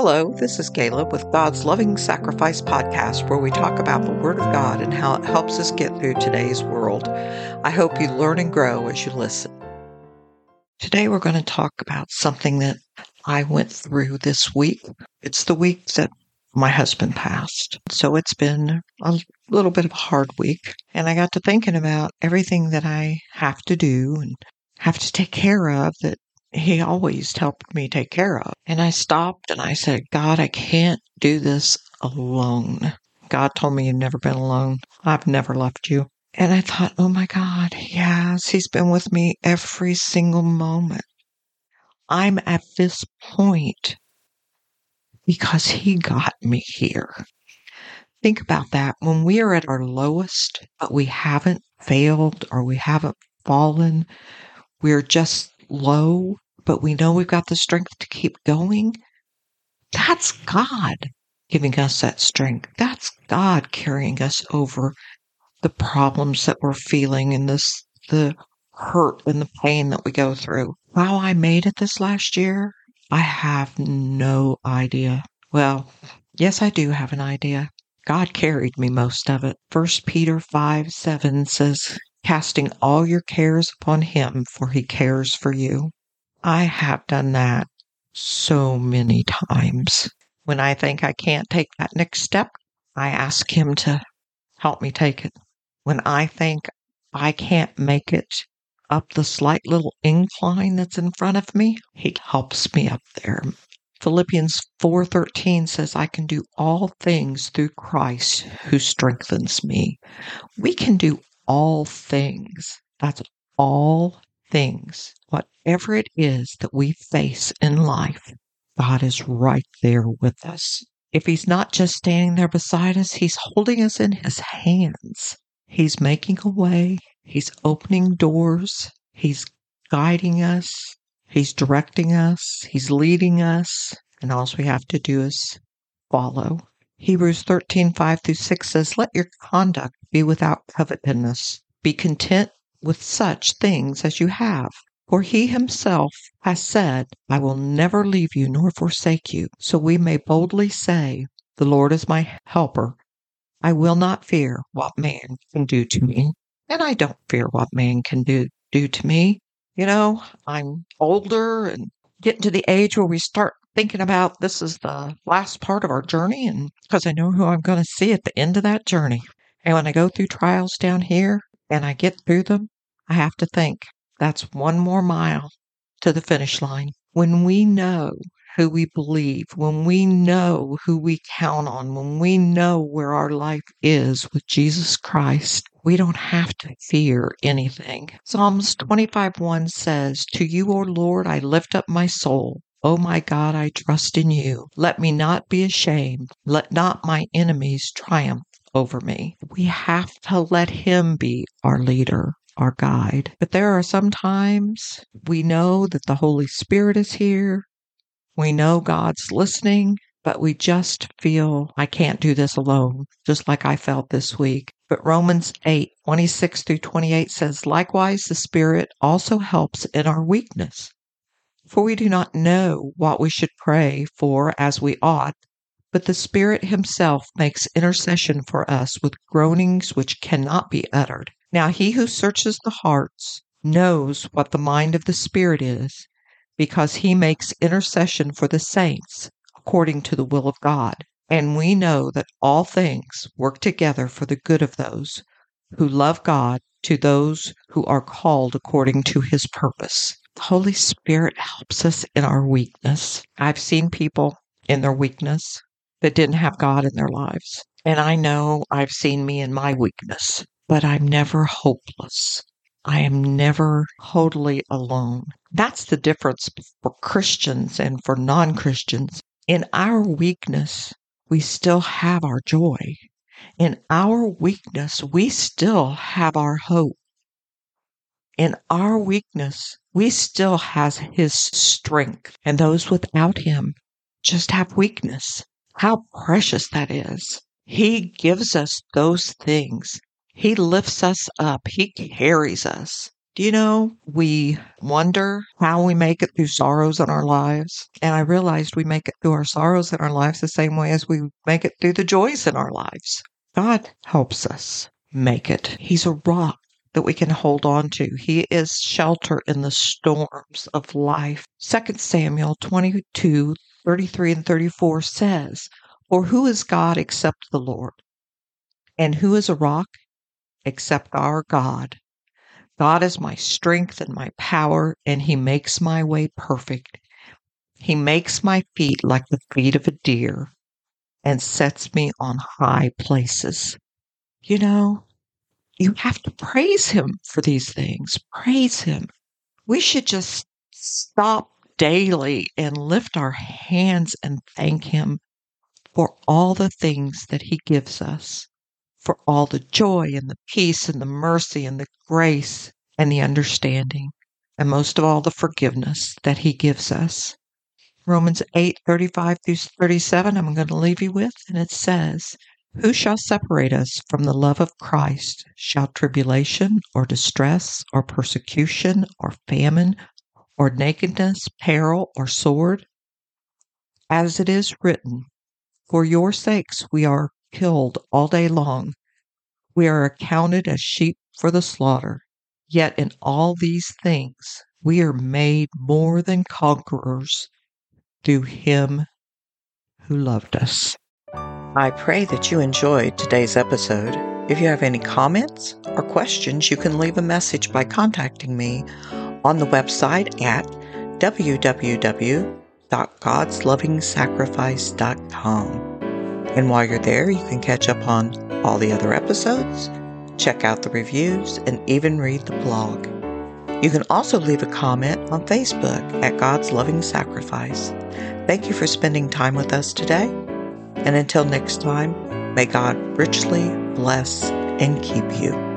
Hello, this is Gayla with God's Loving Sacrifice podcast, where we talk about the Word of God and how it helps us get through today's world. I hope you learn and grow as you listen. Today, we're going to talk about something that I went through this week. It's the week that my husband passed. So it's been a little bit of a hard week. And I got to thinking about everything that I have to do and have to take care of that he always helped me take care of. And I stopped and I said, God, I can't do this alone. God told me you've never been alone. I've never left you. And I thought, oh my God, yes, he's been with me every single moment. I'm at this point because he got me here. Think about that. When we are at our lowest, but we haven't failed or we haven't fallen, we're just low, but we know we've got the strength to keep going. That's God giving us that strength. That's God carrying us over the problems that we're feeling and this, the hurt and the pain that we go through. How I made it this last year, I have no idea. Well, yes, I do have an idea. God carried me most of it. First Peter 5 7 says, casting all your cares upon him, for he cares for you. I have done that so many times. When I think I can't take that next step, I ask him to help me take it. When I think I can't make it up the slight little incline that's in front of me, he helps me up there. Philippians 4:13 says I can do all things through Christ who strengthens me. We can do all things. That's all things. Whatever it is that we face in life, God is right there with us. If He's not just standing there beside us, He's holding us in His hands. He's making a way. He's opening doors. He's guiding us. He's directing us. He's leading us. And all we have to do is follow. Hebrews 13, 5 through 6 says, Let your conduct be without covetousness. Be content with such things as you have. For he himself has said, I will never leave you nor forsake you. So we may boldly say, The Lord is my helper. I will not fear what man can do to me. And I don't fear what man can do, do to me. You know, I'm older and getting to the age where we start thinking about this is the last part of our journey and because I know who I'm going to see at the end of that journey. And when I go through trials down here and I get through them, I have to think that's one more mile to the finish line. When we know who we believe, when we know who we count on, when we know where our life is with Jesus Christ, we don't have to fear anything. Psalms 25 1 says, To you, O Lord, I lift up my soul. O my God, I trust in you. Let me not be ashamed. Let not my enemies triumph over me. We have to let Him be our leader, our guide. But there are some times we know that the Holy Spirit is here. We know God's listening, but we just feel I can't do this alone, just like I felt this week. But Romans 8, 26 through 28 says, Likewise, the Spirit also helps in our weakness. For we do not know what we should pray for as we ought, but the Spirit Himself makes intercession for us with groanings which cannot be uttered. Now He who searches the hearts knows what the mind of the Spirit is, because He makes intercession for the saints according to the will of God. And we know that all things work together for the good of those who love God, to those who are called according to His purpose. The Holy Spirit helps us in our weakness. I've seen people in their weakness that didn't have God in their lives. And I know I've seen me in my weakness, but I'm never hopeless. I am never totally alone. That's the difference for Christians and for non Christians. In our weakness, we still have our joy. In our weakness, we still have our hope in our weakness, we still has his strength. And those without him just have weakness. How precious that is. He gives us those things. He lifts us up. He carries us. Do you know, we wonder how we make it through sorrows in our lives. And I realized we make it through our sorrows in our lives the same way as we make it through the joys in our lives. God helps us make it. He's a rock that we can hold on to. He is shelter in the storms of life. 2 Samuel 22, 33 and 34 says, For who is God except the Lord? And who is a rock except our God? God is my strength and my power, and He makes my way perfect. He makes my feet like the feet of a deer and sets me on high places. You know, you have to praise Him for these things. Praise Him. We should just stop daily and lift our hands and thank Him for all the things that He gives us for all the joy and the peace and the mercy and the grace and the understanding, and most of all, the forgiveness that He gives us. Romans 8 35 through 37, I'm going to leave you with, and it says, Who shall separate us from the love of Christ? Shall tribulation or distress or persecution or famine or nakedness, peril or sword? As it is written, For your sakes we are killed all day long. We are accounted as sheep for the slaughter. Yet in all these things we are made more than conquerors through Him who loved us. I pray that you enjoyed today's episode. If you have any comments or questions, you can leave a message by contacting me on the website at www.godslovingsacrifice.com. And while you're there, you can catch up on all the other episodes, check out the reviews, and even read the blog. You can also leave a comment on Facebook at God's Loving Sacrifice. Thank you for spending time with us today. And until next time, may God richly bless and keep you.